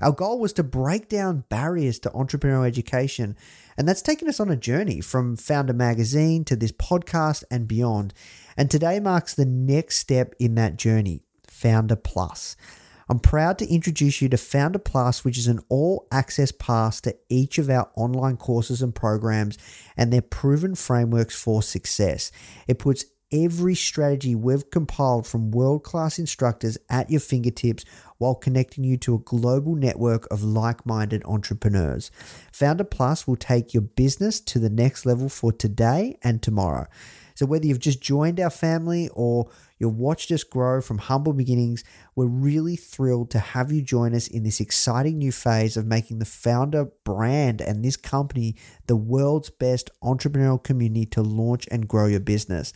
Our goal was to break down barriers to entrepreneurial education, and that's taken us on a journey from Foundr Magazine to this podcast and beyond. And today marks the next step in that journey Foundr Plus. I'm proud to introduce you to Foundr Plus, which is an all access pass to each of our online courses and programs and their proven frameworks for success. It puts every strategy we've compiled from world class instructors at your fingertips while connecting you to a global network of like minded entrepreneurs. Foundr Plus will take your business to the next level for today and tomorrow. So, whether you've just joined our family or you've watched us grow from humble beginnings, we're really thrilled to have you join us in this exciting new phase of making the Foundr brand and this company the world's best entrepreneurial community to launch and grow your business.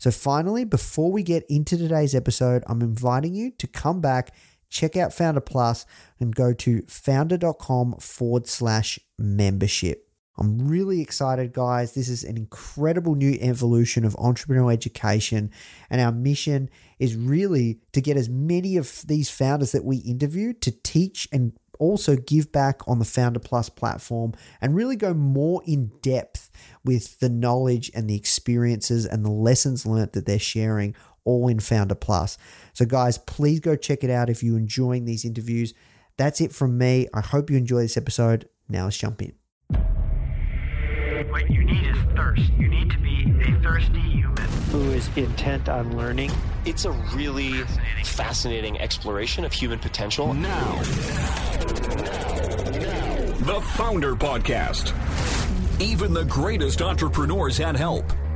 So, finally, before we get into today's episode, I'm inviting you to come back check out Foundr Plus and go to foundr.com forward slash membership. I'm really excited, guys. This is an incredible new evolution of entrepreneurial education. And our mission is really to get as many of these founders that we interview to teach and also give back on the Foundr Plus platform and really go more in depth with the knowledge and the experiences and the lessons learned that they're sharing all in Foundr Plus. So, guys, please go check it out if you're enjoying these interviews. That's it from me. I hope you enjoy this episode. Now let's jump in. What you need is thirst. You need to be a thirsty human. who is intent on learning. It's a really fascinating exploration of human potential. Now, the Foundr Podcast. Even the greatest entrepreneurs had help.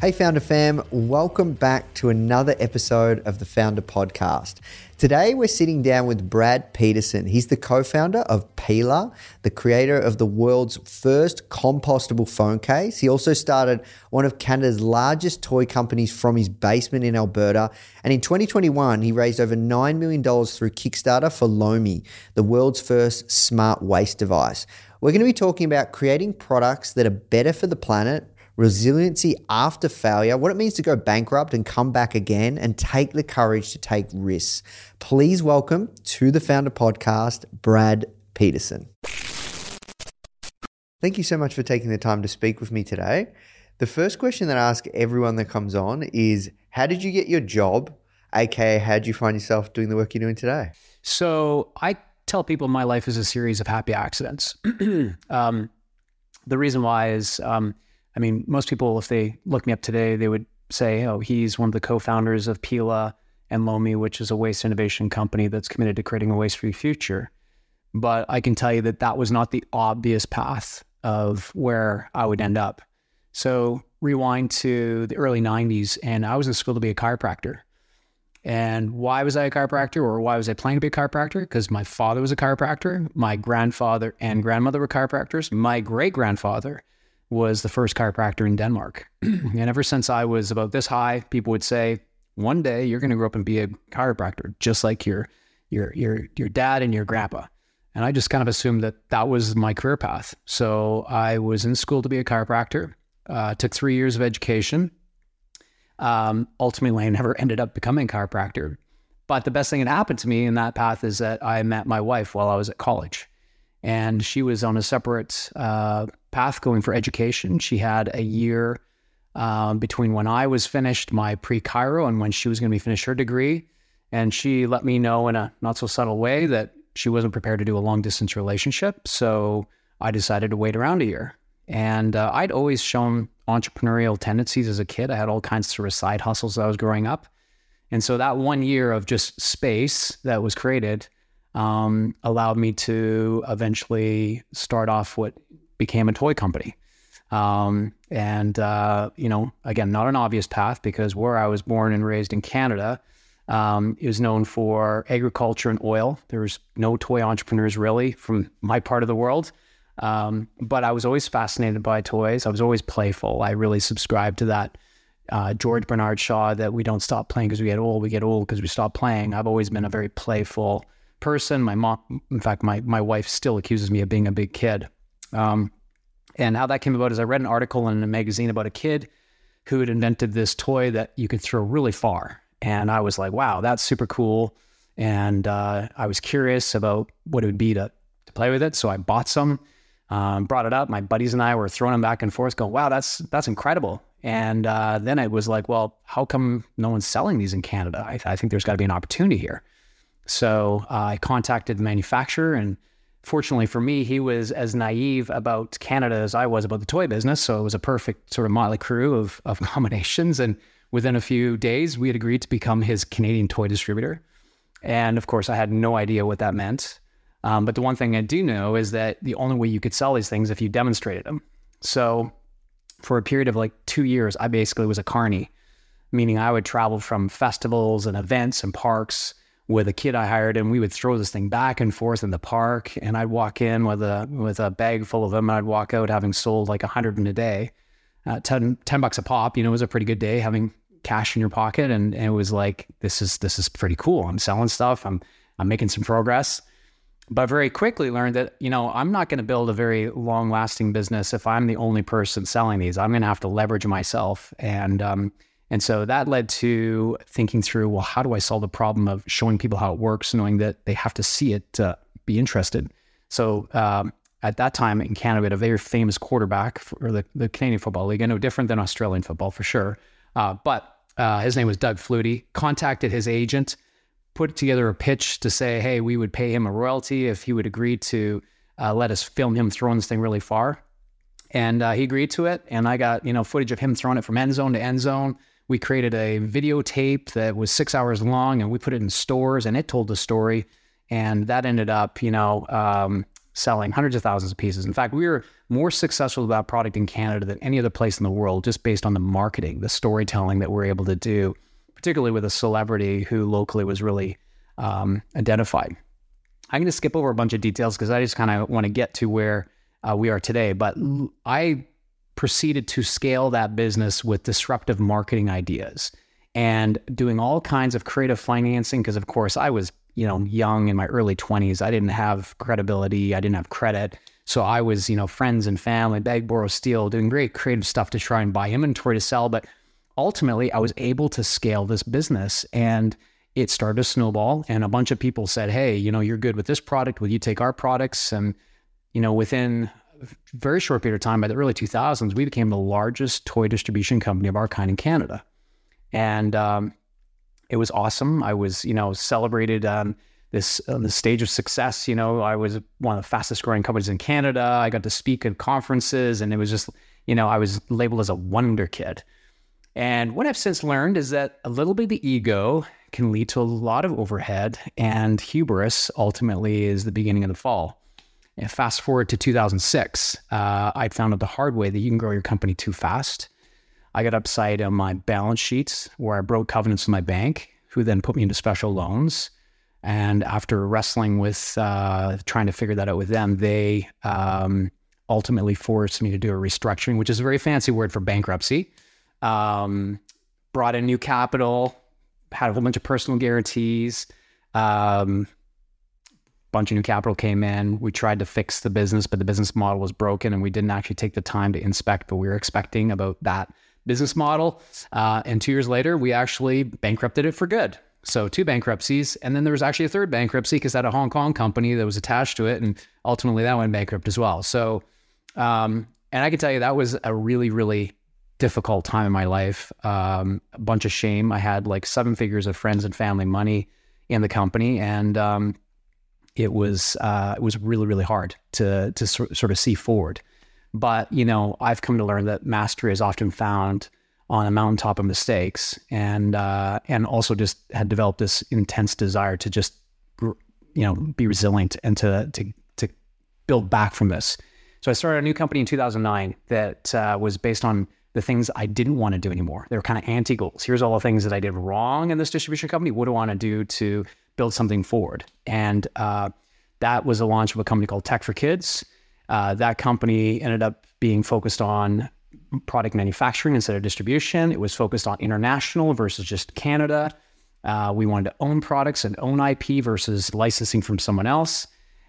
Hey, Foundr Fam, welcome back to another episode of the Foundr Podcast. Today, we're sitting down with Brad Pedersen. He's the co founder of Pela, the creator of the world's first compostable phone case. He also started one of Canada's largest toy companies from his basement in Alberta. And in 2021, he raised over $9 million through Kickstarter for Lomi, the world's first smart waste device. We're going to be talking about creating products that are better for the planet resiliency after failure, what it means to go bankrupt and come back again, and take the courage to take risks. Please welcome to the Foundr Podcast, Brad Pedersen. Thank you so much for taking the time to speak with me today. The first question that I ask everyone that comes on is How did you get your job? AKA, how did you find yourself doing the work you're doing today? So I tell people my life is a series of happy accidents. um, the reason why is, um, I mean, most people, if they look me up today, they would say, oh, he's one of the co founders of Pela and Lomi, which is a waste innovation company that's committed to creating a waste free future. But I can tell you that that was not the obvious path of where I would end up. So rewind to the early 90s, and I was in school to be a chiropractor. And why was I a chiropractor or why was I planning to be a chiropractor? Because my father was a chiropractor, my grandfather and grandmother were chiropractors, my great grandfather was the first chiropractor in Denmark. and ever since I was about this high, people would say, one day you're going to grow up and be a chiropractor, just like your, your, your, your dad and your grandpa. And I just kind of assumed that that was my career path. So I was in school to be a chiropractor, uh, took three years of education. Um, ultimately, I never ended up becoming a chiropractor. But the best thing that happened to me in that path is that I met my wife while I was at college. And she was on a separate uh, path going for education. She had a year um, between when I was finished my pre chiro and when she was going to be finished her degree. And she let me know in a not so subtle way that she wasn't prepared to do a long distance relationship. So I decided to wait around a year. And uh, I'd always shown entrepreneurial tendencies as a kid. I had all kinds of sort of side hustles as I was growing up. And so that one year of just space that was created um, allowed me to eventually start off what became a toy company. Um, and, uh, you know, again, not an obvious path because where I was born and raised in Canada um, is known for agriculture and oil. There's no toy entrepreneurs really from my part of the world. Um, but I was always fascinated by toys. I was always playful. I really subscribed to that uh, George Bernard Shaw that we don't stop playing because we get old. We get old because we stop playing. I've always been a very playful person. My mom, in fact, my my wife still accuses me of being a big kid. Um, and how that came about is I read an article in a magazine about a kid who had invented this toy that you could throw really far. And I was like, wow, that's super cool. And uh, I was curious about what it would be to, to play with it. So I bought some, um, brought it up. My buddies and I were throwing them back and forth, going, wow, that's, that's incredible. And uh, then I was like, well, how come no one's selling these in Canada? I, I think there's got to be an opportunity here. So uh, I contacted the manufacturer and fortunately for me, he was as naive about Canada as I was about the toy business. So it was a perfect sort of motley crew of, of combinations. And within a few days, we had agreed to become his Canadian toy distributor. And of course, I had no idea what that meant. Um, but the one thing I do know is that the only way you could sell these things if you demonstrated them. So for a period of like two years, I basically was a carny, meaning I would travel from festivals and events and parks with a kid I hired, and we would throw this thing back and forth in the park. And I'd walk in with a with a bag full of them, and I'd walk out having sold like a hundred in a day, uh, 10, 10 bucks a pop. You know, it was a pretty good day having cash in your pocket, and, and it was like this is this is pretty cool. I'm selling stuff. I'm I'm making some progress. But very quickly learned that, you know, I'm not going to build a very long lasting business if I'm the only person selling these. I'm going to have to leverage myself. And um, and so that led to thinking through, well, how do I solve the problem of showing people how it works, knowing that they have to see it to be interested? So um, at that time in Canada, we had a very famous quarterback for the, the Canadian Football League. I know different than Australian football for sure. Uh, but uh, his name was Doug Flutie, contacted his agent, put together a pitch to say, hey, we would pay him a royalty if he would agree to uh, let us film him throwing this thing really far. And uh, he agreed to it. And I got, you know, footage of him throwing it from end zone to end zone we created a videotape that was six hours long and we put it in stores and it told the story. And that ended up, you know, um, selling hundreds of thousands of pieces. In fact, we were more successful with that product in Canada than any other place in the world, just based on the marketing, the storytelling that we're able to do, particularly with a celebrity who locally was really um, identified. I'm going to skip over a bunch of details because I just kind of want to get to where uh, we are today. But I proceeded to scale that business with disruptive marketing ideas and doing all kinds of creative financing because of course I was, you know, young in my early 20s. I didn't have credibility, I didn't have credit. So I was, you know, friends and family, beg, borrow, steal, doing great creative stuff to try and buy inventory to sell. But ultimately, I was able to scale this business and it started to snowball. And a bunch of people said, Hey, you know, you're good with this product. Will you take our products? And, you know, within very short period of time, by the early 2000s, we became the largest toy distribution company of our kind in Canada. And um, it was awesome. I was, you know, celebrated on this on the stage of success. You know, I was one of the fastest growing companies in Canada. I got to speak at conferences, and it was just, you know, I was labeled as a wonder kid. And what I've since learned is that a little bit of the ego can lead to a lot of overhead, and hubris ultimately is the beginning of the fall. And fast forward to 2006, uh, I found out the hard way that you can grow your company too fast. I got upside on my balance sheets where I broke covenants with my bank, who then put me into special loans. And after wrestling with uh, trying to figure that out with them, they um, ultimately forced me to do a restructuring, which is a very fancy word for bankruptcy. Um, brought in new capital, had a whole bunch of personal guarantees. Um, bunch of new capital came in. We tried to fix the business, but the business model was broken, and we didn't actually take the time to inspect what we were expecting about that business model. Uh, and two years later, we actually bankrupted it for good. So two bankruptcies, and then there was actually a third bankruptcy because that a Hong Kong company that was attached to it, and ultimately that went bankrupt as well. So, um, and I can tell you that was a really, really difficult time in my life. Um, a bunch of shame. I had like seven figures of friends and family money in the company, and um, it was uh, it was really really hard to to sort of see forward. But, you know, I've come to learn that mastery is often found on a mountaintop of mistakes and, uh, and also just had developed this intense desire to just, you know, be resilient and to, to, to build back from this. So I started a new company in 2009 that uh, was based on the things I didn't want to do anymore. They were kind of anti goals. Here's all the things that I did wrong in this distribution company. What do I want to do to build something forward? And uh, that was the launch of a company called Tech for Kids. Uh, that company ended up being focused on product manufacturing instead of distribution. It was focused on international versus just Canada. Uh, we wanted to own products and own IP versus licensing from someone else.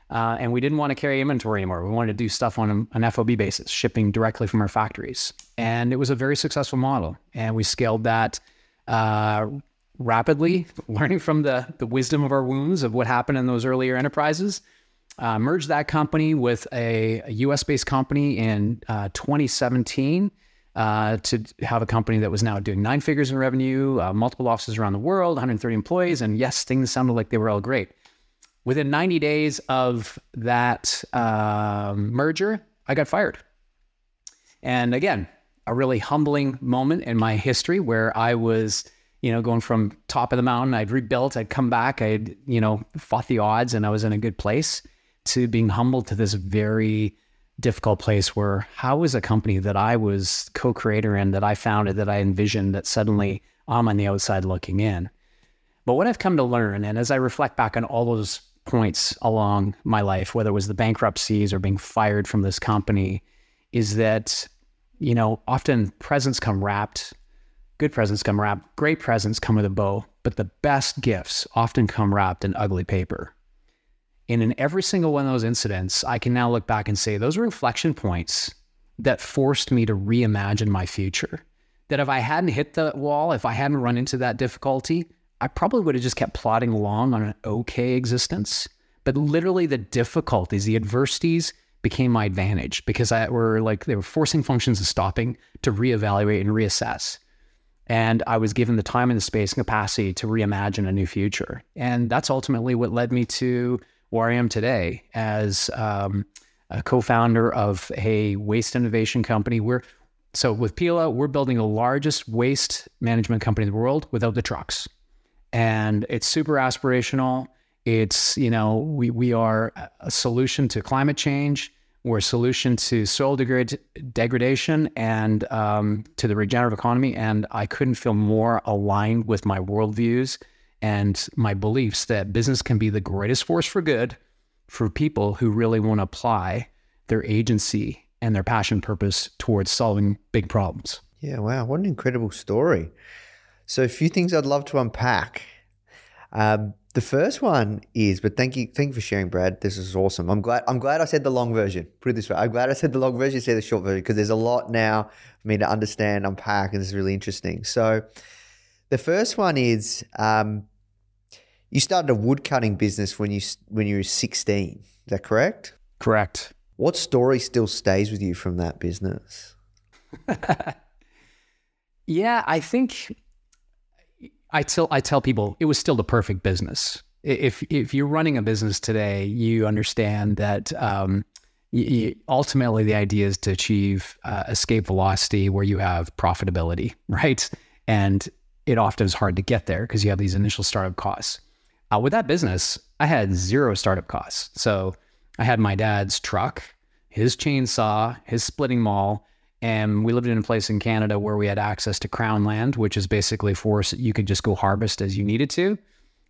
Uh, and we didn't want to carry inventory anymore. We wanted to do stuff on an FOB basis, shipping directly from our factories. And it was a very successful model. And we scaled that uh, rapidly, learning from the, the wisdom of our wounds of what happened in those earlier enterprises. Uh, merged that company with a, a US based company in uh, 2017 uh, to have a company that was now doing nine figures in revenue, uh, multiple offices around the world, 130 employees. And yes, things sounded like they were all great. Within 90 days of that um, merger, I got fired. And again, a really humbling moment in my history where I was, you know, going from top of the mountain, I'd rebuilt, I'd come back, I'd, you know, fought the odds and I was in a good place to being humbled to this very difficult place where how is a company that I was co-creator in, that I founded, that I envisioned, that suddenly I'm on the outside looking in. But what I've come to learn, and as I reflect back on all those points along my life, whether it was the bankruptcies or being fired from this company, is that, you know, often presents come wrapped, good presents come wrapped, great presents come with a bow, but the best gifts often come wrapped in ugly paper. And in every single one of those incidents, I can now look back and say those were inflection points that forced me to reimagine my future. That if I hadn't hit the wall, if I hadn't run into that difficulty, I probably would have just kept plodding along on an okay existence. But literally, the difficulties, the adversities became my advantage because I were like they were forcing functions of stopping to reevaluate and reassess. And I was given the time and the space and capacity to reimagine a new future. And that's ultimately what led me to where I am today as um, a co-founder of a waste innovation company. We're so with Pela, we're building the largest waste management company in the world without the trucks, and it's super aspirational. It's you know we we are a solution to climate change. We're a solution to soil degrad- degradation and um, to the regenerative economy. And I couldn't feel more aligned with my worldviews and my beliefs that business can be the greatest force for good for people who really want to apply their agency and their passion purpose towards solving big problems. Yeah, wow, what an incredible story. So, a few things I'd love to unpack. Um, the first one is, but thank you, thank you for sharing, Brad. This is awesome. I'm glad. I'm glad I said the long version. Put it this way: I'm glad I said the long version instead of the short version because there's a lot now for me to understand, unpack, and this is really interesting. So, the first one is um, you started a woodcutting business when you when you were 16. Is that correct? Correct. What story still stays with you from that business? yeah, I think I tell I tell people it was still the perfect business. If if you're running a business today, you understand that um, ultimately the idea is to achieve uh, escape velocity where you have profitability, right? And it often is hard to get there because you have these initial startup costs. Uh, with that business, I had zero startup costs. So I had my dad's truck, his chainsaw, his splitting maul, and we lived in a place in Canada where we had access to crown land, which is basically forest you could just go harvest as you needed to.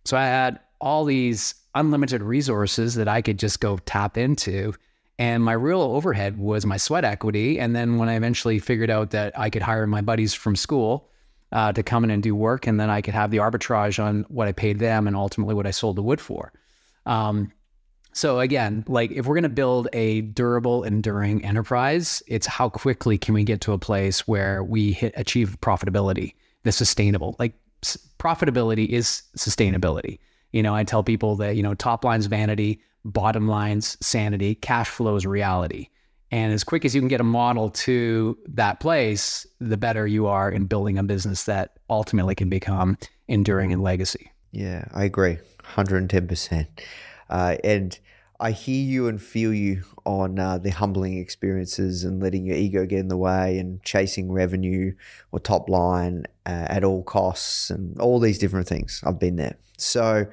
So I had all these unlimited resources that I could just go tap into. And my real overhead was my sweat equity. And then when I eventually figured out that I could hire my buddies from school uh, to come in and do work, and then I could have the arbitrage on what I paid them and ultimately what I sold the wood for. Um, so again, like if we're going to build a durable, enduring enterprise, it's how quickly can we get to a place where we hit achieve profitability, the sustainable. Like s- profitability is sustainability. You know, I tell people that you know top line's vanity, bottom line's sanity, cash flow is reality. And as quick as you can get a model to that place, the better you are in building a business that ultimately can become enduring and legacy. Yeah, I agree. 110%. Uh, and I hear you and feel you on uh, the humbling experiences and letting your ego get in the way and chasing revenue or top line uh, at all costs and all these different things. I've been there. So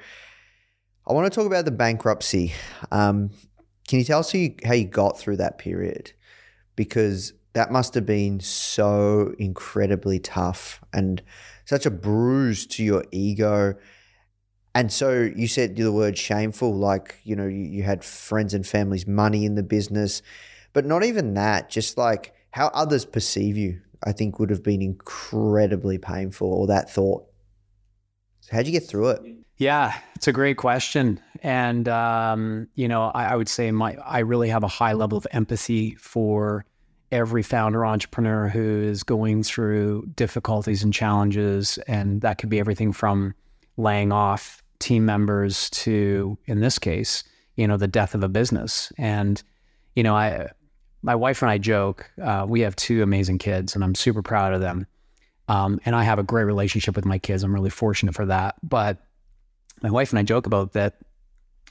I want to talk about the bankruptcy. Um, can you tell us how you, how you got through that period? Because that must have been so incredibly tough and such a bruise to your ego and so you said the word shameful, like, you know, you, you had friends and family's money in the business, but not even that, just like how others perceive you, I think would have been incredibly painful, or that thought. So how'd you get through it? Yeah, it's a great question. And, um, you know, I, I would say my, I really have a high level of empathy for every founder entrepreneur who is going through difficulties and challenges. And that could be everything from laying off team members to, in this case, you know, the death of a business. And, you know, I, my wife and I joke, uh, we have two amazing kids and I'm super proud of them. Um, and I have a great relationship with my kids. I'm really fortunate for that. But my wife and I joke about that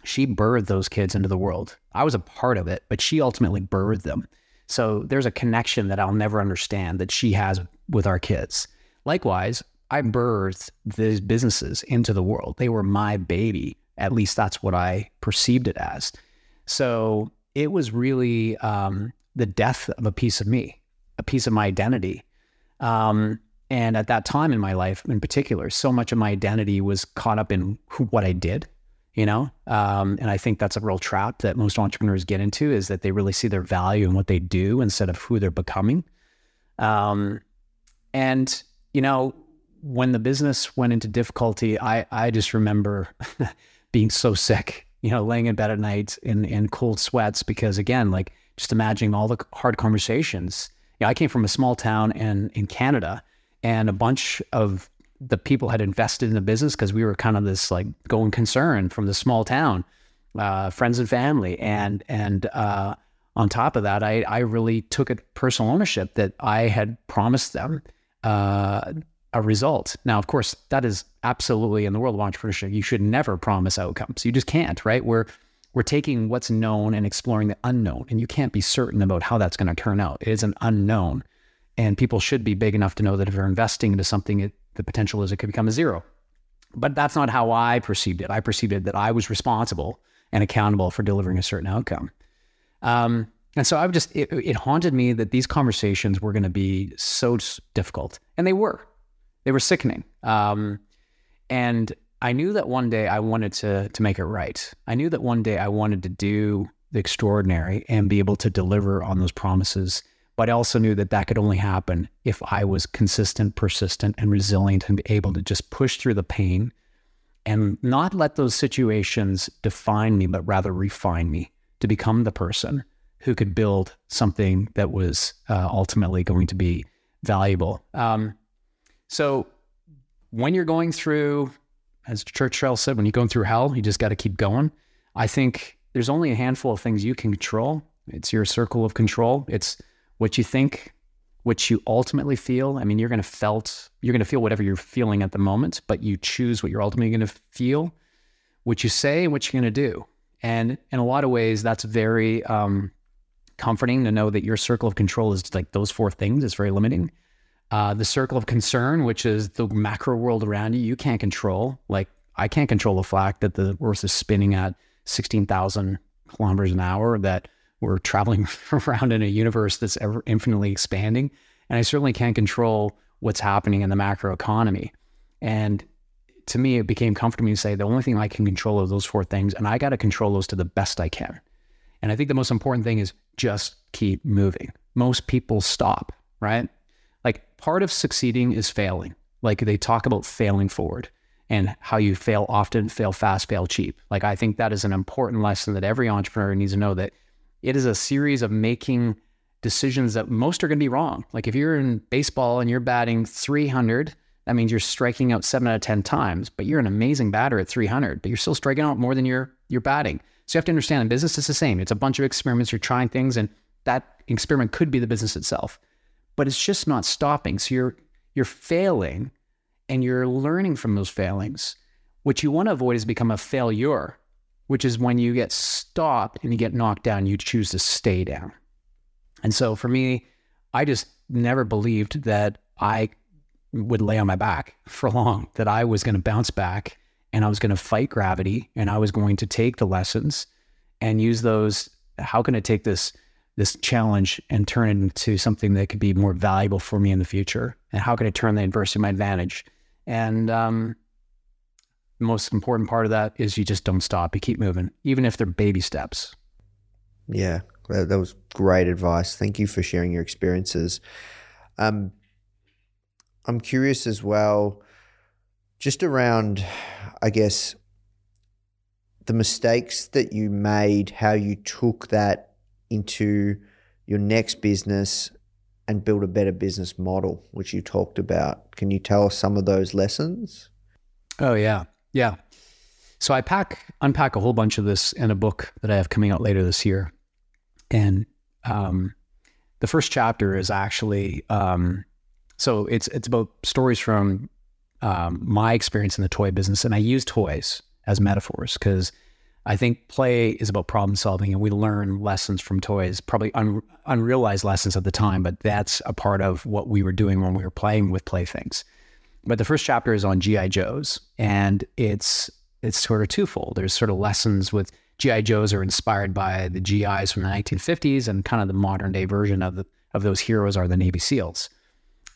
she birthed those kids into the world. I was a part of it, but she ultimately birthed them. So there's a connection that I'll never understand that she has with our kids. Likewise, I birthed these businesses into the world. They were my baby. At least that's what I perceived it as. So it was really um, the death of a piece of me, a piece of my identity. Um, and at that time in my life, in particular, so much of my identity was caught up in who, what I did, you know. Um, and I think that's a real trap that most entrepreneurs get into is that they really see their value in what they do instead of who they're becoming. Um, and you know, when the business went into difficulty, I, I just remember being so sick, you know, laying in bed at night in, in cold sweats because again, like just imagining all the hard conversations. You know, I came from a small town in, in Canada and a bunch of the people had invested in the business because we were kind of this like going concern from the small town, uh, friends and family. And, and, uh, on top of that, I, I really took it personal ownership that I had promised them, uh, a result. Now, of course, that is absolutely in the world of entrepreneurship. You should never promise outcomes. You just can't, right? We're we're taking what's known and exploring the unknown, and you can't be certain about how that's going to turn out. It is an unknown, and people should be big enough to know that if they're investing into something, it, the potential is it could become a zero. But that's not how I perceived it. I perceived it that I was responsible and accountable for delivering a certain outcome. Um, and so I just, it, it haunted me that these conversations were going to be so difficult. And they were. They were sickening. Um, and I knew that one day I wanted to to make it right. I knew that one day I wanted to do the extraordinary and be able to deliver on those promises. But I also knew that that could only happen if I was consistent, persistent, and resilient and able to just push through the pain and not let those situations define me, but rather refine me to become the person who could build something that was uh, ultimately going to be valuable. Um, so when you're going through, as Churchill said, when you're going through hell, you just got to keep going. I think there's only a handful of things you can control. It's your circle of control. It's what you think, what you ultimately feel. I mean, you're going to felt you're going to feel whatever you're feeling at the moment, but you choose what you're ultimately going to feel, what you say, and what you're going to do. And in a lot of ways, that's very um, comforting to know that your circle of control is like those four things. It's very limiting. Uh, the circle of concern, which is the macro world around you, you can't control. Like I can't control the fact that the Earth is spinning at 16,000 kilometers an hour, that we're traveling around in a universe that's ever infinitely expanding. And I certainly can't control what's happening in the macro economy. And to me, it became comfortable to say the only thing I can control are those four things, and I got to control those to the best I can. And I think the most important thing is just keep moving. Most people stop, right? Like part of succeeding is failing. Like they talk about failing forward and how you fail often, fail fast, fail cheap. Like I think that is an important lesson that every entrepreneur needs to know that it is a series of making decisions that most are going to be wrong. Like if you're in baseball and you're batting 300, that means you're striking out 7 out of 10 times, but you're an amazing batter at 300, but you're still striking out more than you're you're batting. So you have to understand in business it's the same. It's a bunch of experiments, you're trying things and that experiment could be the business itself but it's just not stopping. So you're you're failing and you're learning from those failings. What you want to avoid is become a failure which is when you get stopped and you get knocked down, you choose to stay down. And so for me, I just never believed that I would lay on my back for long, that I was going to bounce back and I was going to fight gravity and I was going to take the lessons and use those. How can I take this this challenge and turn it into something that could be more valuable for me in the future? And how can I turn the adversity to my advantage? And um, the most important part of that is you just don't stop. You keep moving, even if they're baby steps. Yeah, that, that was great advice. Thank you for sharing your experiences. Um, I'm curious as well, just around, I guess, the mistakes that you made, how you took that into your next business and build a better business model, which you talked about. Can you tell us some of those lessons? Oh yeah, yeah. So I pack unpack a whole bunch of this in a book that I have coming out later this year, and um, the first chapter is actually um, so it's it's about stories from um, my experience in the toy business, and I use toys as metaphors because I think play is about problem solving, and we learn lessons from toys, probably un- unrealized lessons at the time, but that's a part of what we were doing when we were playing with playthings. But the first chapter is on GI Joes, and it's it's sort of twofold. There's sort of lessons with GI Joes are inspired by the GIs from the 1950s, and kind of the modern day version of the of those heroes are the Navy SEALs.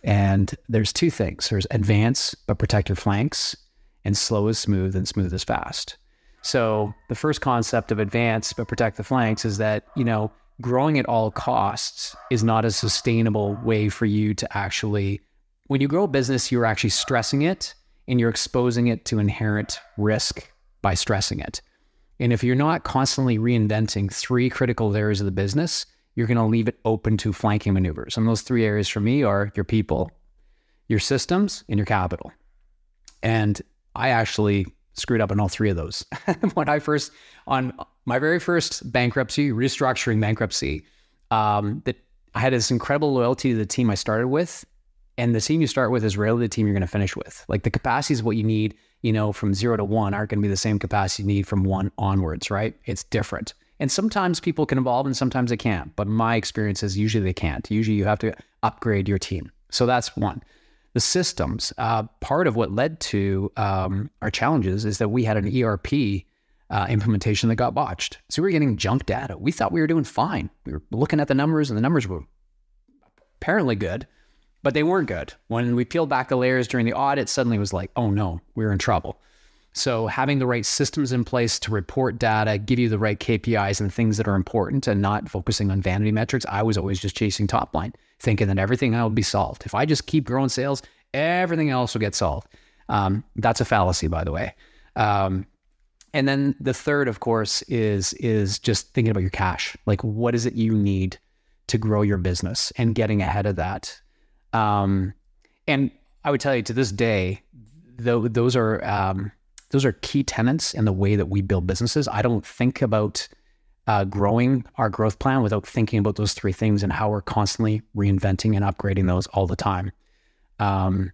And there's two things: there's advance but protect your flanks, and slow is smooth and smooth is fast. So the first concept of advance but protect the flanks is that, you know, growing at all costs is not a sustainable way for you to actually when you grow a business, you're actually stressing it and you're exposing it to inherent risk by stressing it. And if you're not constantly reinventing three critical areas of the business, you're going to leave it open to flanking maneuvers. And those three areas for me are your people, your systems, and your capital. And I actually screwed up on all three of those. when I first, on my very first bankruptcy, restructuring bankruptcy, um, that I had this incredible loyalty to the team I started with. And the team you start with is rarely the team you're going to finish with. Like the capacity is what you need, you know, from zero to one aren't going to be the same capacity you need from one onwards, right? It's different. And sometimes people can evolve and sometimes they can't. But my experience is usually they can't. Usually you have to upgrade your team. So that's one the systems. Uh, part of what led to um, our challenges is that we had an ERP uh, implementation that got botched. So we were getting junk data. We thought we were doing fine. We were looking at the numbers, and the numbers were apparently good, but they weren't good. When we peeled back the layers during the audit, suddenly it was like, oh no, we're in trouble. So having the right systems in place to report data, give you the right KPIs and things that are important and not focusing on vanity metrics. I was always just chasing top line, thinking that everything will be solved. If I just keep growing sales, everything else will get solved. Um, that's a fallacy, by the way. Um, and then the third, of course, is is just thinking about your cash. Like, what is it you need to grow your business and getting ahead of that? Um, and I would tell you to this day, though, those are um, those are key tenants in the way that we build businesses. I don't think about uh, growing our growth plan without thinking about those three things and how we're constantly reinventing and upgrading those all the time. Um,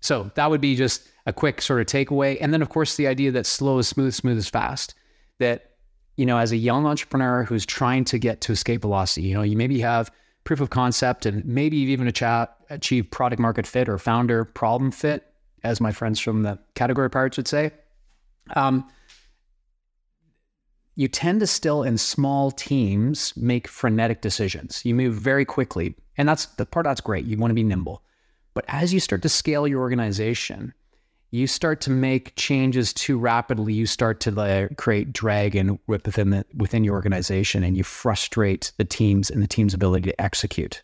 so that would be just a quick sort of takeaway. And then, of course, the idea that slow is smooth, smooth is fast. That, you know, as a young entrepreneur who's trying to get to escape velocity, you know, you maybe have proof of concept and maybe you've even achieved product market fit or founder problem fit as my friends from the category pirates would say. Um, you tend to still in small teams make frenetic decisions. You move very quickly, and that's the part that's great. You want to be nimble. But as you start to scale your organization, you start to make changes too rapidly. You start to uh, create drag and within the within your organization, and you frustrate the teams and the team's ability to execute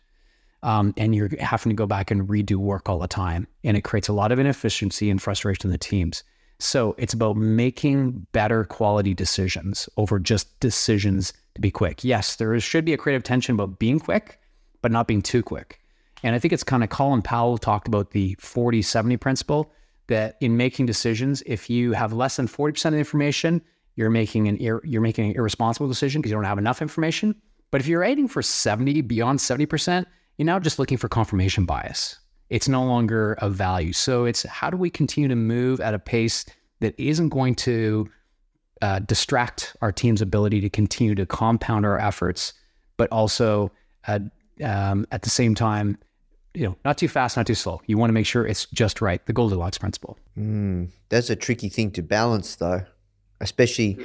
um, and you're having to go back and redo work all the time. And it creates a lot of inefficiency and frustration in the teams. So it's about making better quality decisions over just decisions to be quick. Yes, there should be a creative tension about being quick, but not being too quick. And I think it's kind of Colin Powell talked about the 40 70 principle that in making decisions, if you have less than 40% of the information, you're making an ir- you're making an irresponsible decision because you don't have enough information. But if you're aiming for 70 beyond 70%, you're now just looking for confirmation bias. It's no longer of value. So it's how do we continue to move at a pace that isn't going to uh, distract our team's ability to continue to compound our efforts, but also um, at the same time, you know, not too fast, not too slow. You want to make sure it's just right. The Goldilocks principle. Mm, that's a tricky thing to balance, though, especially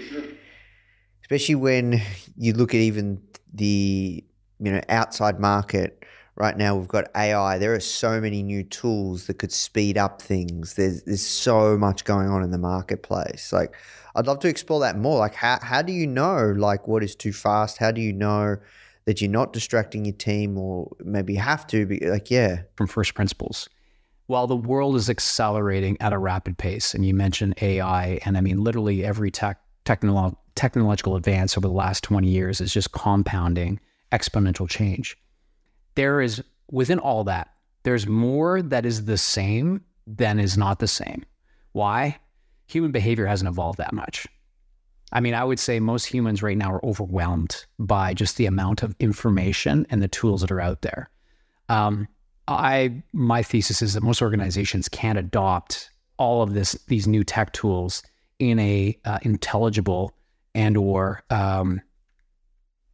especially when you look at even the you know outside market right now we've got AI there are so many new tools that could speed up things. There's there's so much going on in the marketplace. Like I'd love to explore that more. Like how how do you know like what is too fast? How do you know that you're not distracting your team or maybe have to be like yeah. From first principles. While the world is accelerating at a rapid pace and you mentioned AI and I mean literally every tech technolo- technological advance over the last 20 years is just compounding exponential change. There is, within all that, there's more that is the same than is not the same. Why? Human behavior hasn't evolved that much. I mean, I would say most humans right now are overwhelmed by just the amount of information and the tools that are out there. Um, I my thesis is that most organizations can't adopt all of this these new tech tools in a uh, intelligible and or um,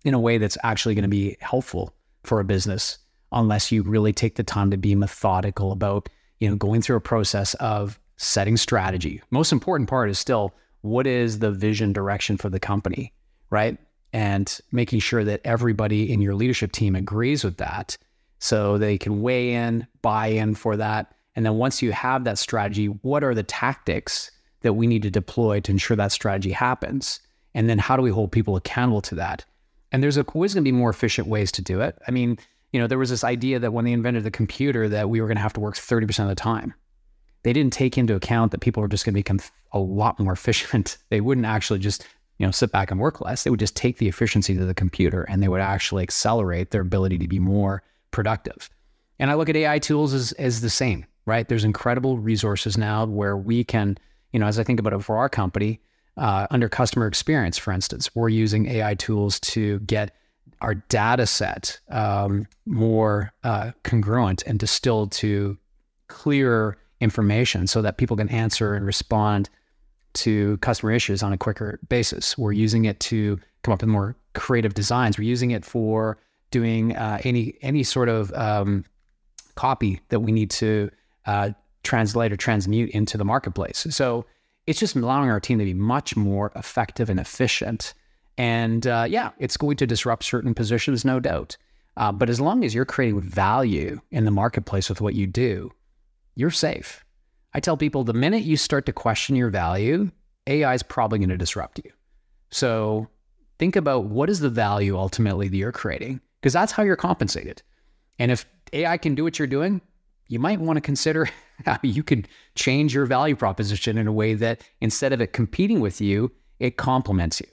in a way that's actually going to be helpful for a business unless you really take the time to be methodical about you know going through a process of setting strategy most important part is still what is the vision direction for the company right and making sure that everybody in your leadership team agrees with that so they can weigh in buy in for that and then once you have that strategy what are the tactics that we need to deploy to ensure that strategy happens? And then how do we hold people accountable to that? And there's always going to be more efficient ways to do it. I mean, you know, there was this idea that when they invented the computer that we were going to have to work 30% of the time. They didn't take into account that people are just going to become a lot more efficient. They wouldn't actually just, you know, sit back and work less. They would just take the efficiency to the computer and they would actually accelerate their ability to be more productive. And I look at AI tools as, as the same, right? There's incredible resources now where we can you know, as I think about it for our company, uh, under customer experience, for instance, we're using AI tools to get our data set um, more uh, congruent and distilled to clearer information so that people can answer and respond to customer issues on a quicker basis. We're using it to come up with more creative designs. We're using it for doing uh, any any sort of um, copy that we need to uh, translate or transmute into the marketplace. So it's just allowing our team to be much more effective and efficient. And uh, yeah, it's going to disrupt certain positions, no doubt. Uh, but as long as you're creating value in the marketplace with what you do, you're safe. I tell people the minute you start to question your value, AI is probably going to disrupt you. So think about what is the value ultimately that you're creating, because that's how you're compensated. And if AI can do what you're doing, you might want to consider how you could change your value proposition in a way that instead of it competing with you, it complements you.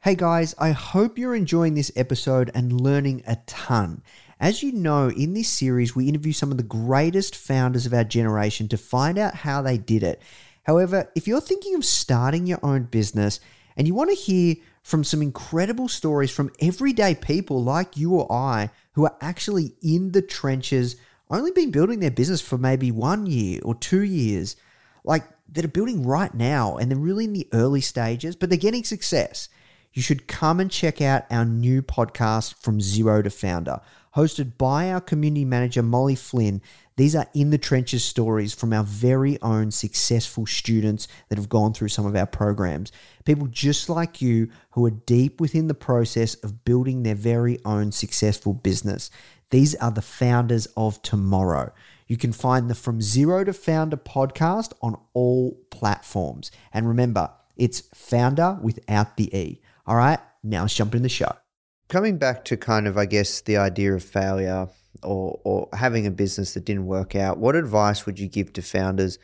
Hey guys, I hope you're enjoying this episode and learning a ton. As you know, in this series, we interview some of the greatest founders of our generation to find out how they did it. However, if you're thinking of starting your own business and you want to hear from some incredible stories from everyday people like you or I who are actually in the trenches only been building their business for maybe one year or two years, like that are building right now and they're really in the early stages, but they're getting success. You should come and check out our new podcast, From Zero to Foundr, hosted by our community manager, Molly Flynn. These are in the trenches stories from our very own successful students that have gone through some of our programs. People just like you who are deep within the process of building their very own successful business. These are the founders of tomorrow. You can find the From Zero to Foundr podcast on all platforms. And remember, it's Foundr without the E. All right, now let's jump in the show. Coming back to kind of, I guess, the idea of failure or, or having a business that didn't work out, what advice would you give to founders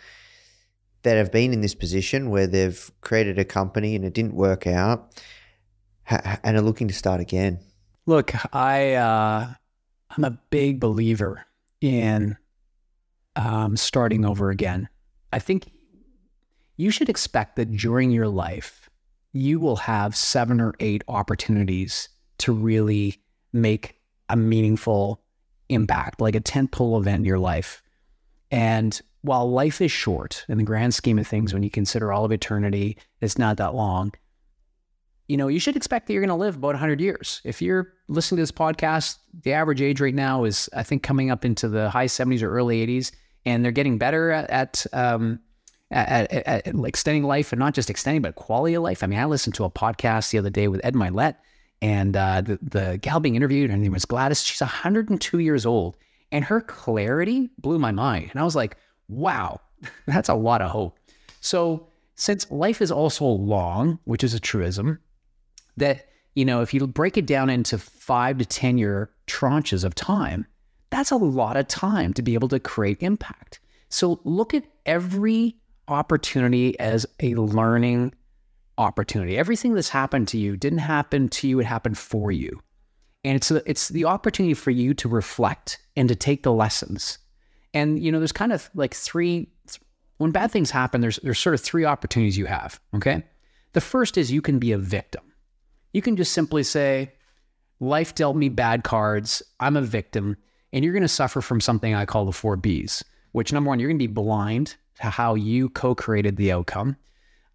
that have been in this position where they've created a company and it didn't work out and are looking to start again? Look, I uh, I'm a big believer in um, starting over again. I think you should expect that during your life, you will have seven or eight opportunities to really make a meaningful impact, like a tentpole event in your life. And while life is short in the grand scheme of things, when you consider all of eternity, it's not that long. You know, you should expect that you're going to live about 100 years. If you're listening to this podcast, the average age right now is, I think, coming up into the high 70s or early 80s, and they're getting better at, at um, at, at, at, extending life and not just extending, but quality of life. I mean, I listened to a podcast the other day with Ed Mylett, and uh, the, the gal being interviewed, her name was Gladys. She's 102 years old, and her clarity blew my mind. And I was like, wow, that's a lot of hope. So, since life is also long, which is a truism, that, you know, if you break it down into five to 10 year tranches of time, that's a lot of time to be able to create impact. So, look at every opportunity as a learning opportunity. Everything that's happened to you didn't happen to you, it happened for you. And it's a, it's the opportunity for you to reflect and to take the lessons. And you know, there's kind of like three when bad things happen, there's there's sort of three opportunities you have, okay? The first is you can be a victim. You can just simply say, life dealt me bad cards, I'm a victim, and you're going to suffer from something I call the 4 Bs, which number 1, you're going to be blind to how you co-created the outcome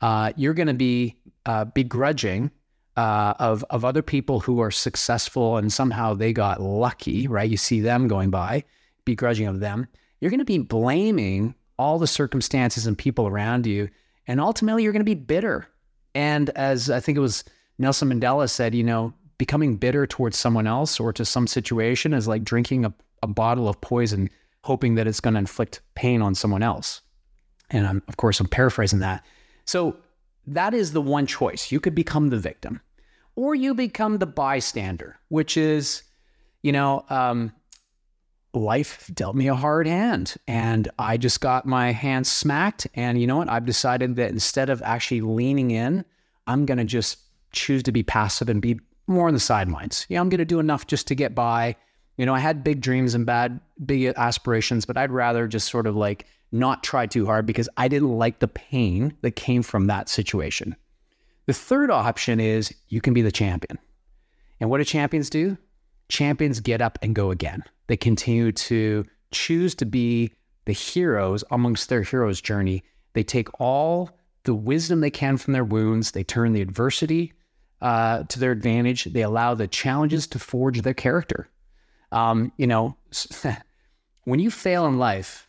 uh, you're going to be uh, begrudging uh, of of other people who are successful and somehow they got lucky, right? You see them going by, begrudging of them. You're going to be blaming all the circumstances and people around you, and ultimately you're going to be bitter. And as I think it was Nelson Mandela said, you know, becoming bitter towards someone else or to some situation is like drinking a, a bottle of poison, hoping that it's going to inflict pain on someone else. And I'm, of course, I'm paraphrasing that. So that is the one choice. You could become the victim, or you become the bystander, which is, you know, um, life dealt me a hard hand and I just got my hand smacked. And you know what? I've decided that instead of actually leaning in, I'm going to just choose to be passive and be more on the sidelines. Yeah, I'm going to do enough just to get by. You know, I had big dreams and bad, big aspirations, but I'd rather just sort of like not try too hard because I didn't like the pain that came from that situation. The third option is you can be the champion. And what do champions do? Champions get up and go again. They continue to choose to be the heroes amongst their hero's journey. They take all the wisdom they can from their wounds, they turn the adversity uh, to their advantage, they allow the challenges to forge their character. Um, you know, when you fail in life,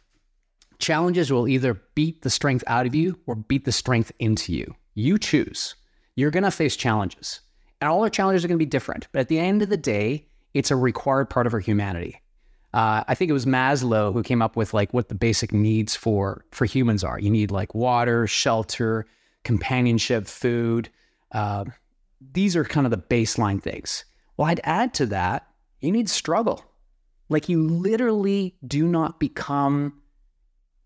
Challenges will either beat the strength out of you or beat the strength into you. You choose. You're going to face challenges. And all our challenges are going to be different. But at the end of the day, it's a required part of our humanity. Uh, I think it was Maslow who came up with like what the basic needs for for humans are. You need like water, shelter, companionship, food. Uh, these are kind of the baseline things. Well, I'd add to that, you need struggle. Like you literally do not become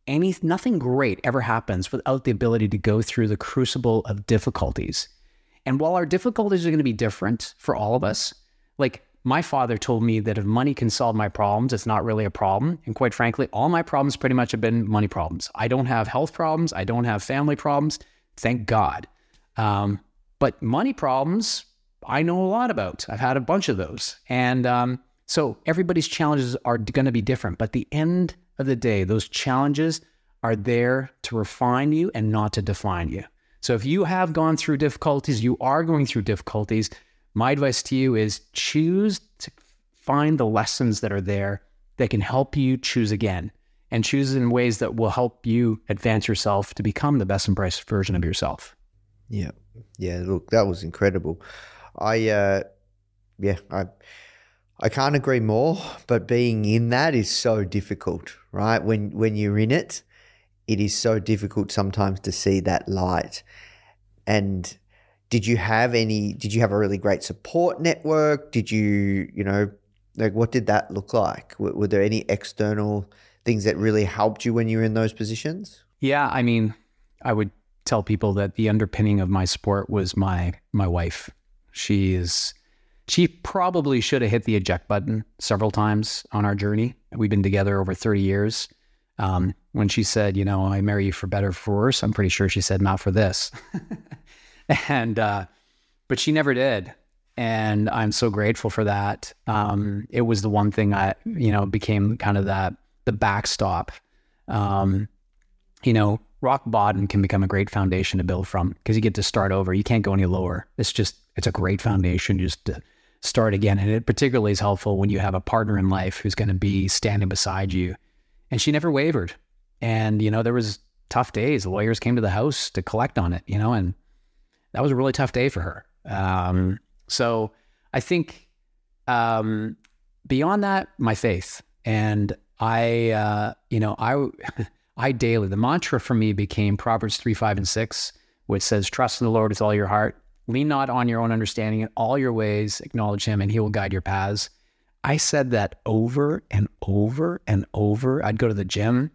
any nothing great ever happens without the ability to go through the crucible of difficulties. And while our difficulties are going to be different for all of us, like my father told me that if money can solve my problems, it's not really a problem. And quite frankly, all my problems pretty much have been money problems. I don't have health problems. I don't have family problems. Thank God. Um, but money problems, I know a lot about. I've had a bunch of those. And um, so everybody's challenges are going to be different. But the end of the day, those challenges are there to refine you and not to define you. So if you have gone through difficulties, you are going through difficulties, my advice to you is choose to find the lessons that are there that can help you choose again and choose in ways that will help you advance yourself to become the best and brightest version of yourself. Yeah. Yeah, look, that was incredible. I uh yeah, I I can't agree more, but being in that is so difficult, right? When when you're in it, it is so difficult sometimes to see that light. And did you have any did you have a really great support network? Did you, you know, like what did that look like? Were, were there any external things that really helped you when you were in those positions? Yeah, I mean, I would tell people that the underpinning of my sport was my my wife. She is she probably should have hit the eject button several times on our journey. We've been together over 30 years. Um, when she said, you know, I marry you for better for worse, I'm pretty sure she said, not for this. and, uh, but she never did. And I'm so grateful for that. Um, it was the one thing I, you know, became kind of that, the backstop. Um, you know, rock bottom can become a great foundation to build from because you get to start over. You can't go any lower. It's just, it's a great foundation just to start again. And it particularly is helpful when you have a partner in life who's going to be standing beside you. And she never wavered. And, you know, there was tough days. The lawyers came to the house to collect on it, you know, and that was a really tough day for her. Um, so I think um, beyond that, my faith. And I, uh, you know, I, I daily, the mantra for me became Proverbs 3, 5, and 6, which says, Trust in the Lord with all your heart. Lean not on your own understanding. In all your ways, acknowledge him, and he will guide your paths. I said that over and over and over. I'd go to the gym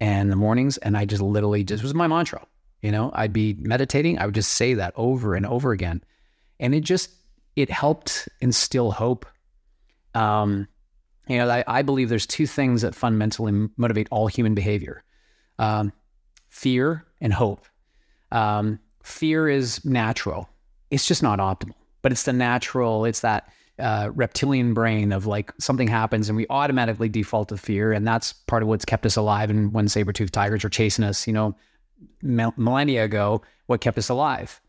and the mornings, and I just literally just was my mantra. You know, I'd be meditating. I would just say that over and over again, and it just it helped instill hope. Um, you know, I, I believe there's two things that fundamentally motivate all human behavior: um, fear and hope. Um, fear is natural; it's just not optimal, but it's the natural. It's that uh, reptilian brain of like something happens and we automatically default to fear, and that's part of what's kept us alive. And when saber-toothed tigers are chasing us, you know, millennia ago, what kept us alive.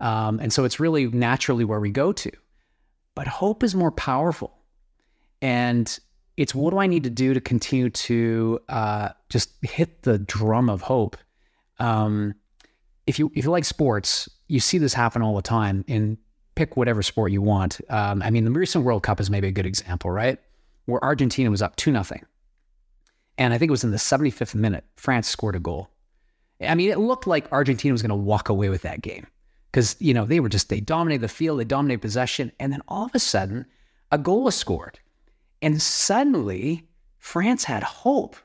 Um, and so it's really naturally where we go to. But hope is more powerful. And it's what do I need to do to continue to uh, just hit the drum of hope? Um, if you if you like sports, you see this happen all the time. In pick whatever sport you want. Um, I mean, the recent World Cup is maybe a good example, right? Where Argentina was up two nothing, and I think it was in the 75th minute. France scored a goal. I mean, it looked like Argentina was going to walk away with that game because you know they were just they dominated the field, they dominated possession, and then all of a sudden, a goal was scored, and suddenly France had hope,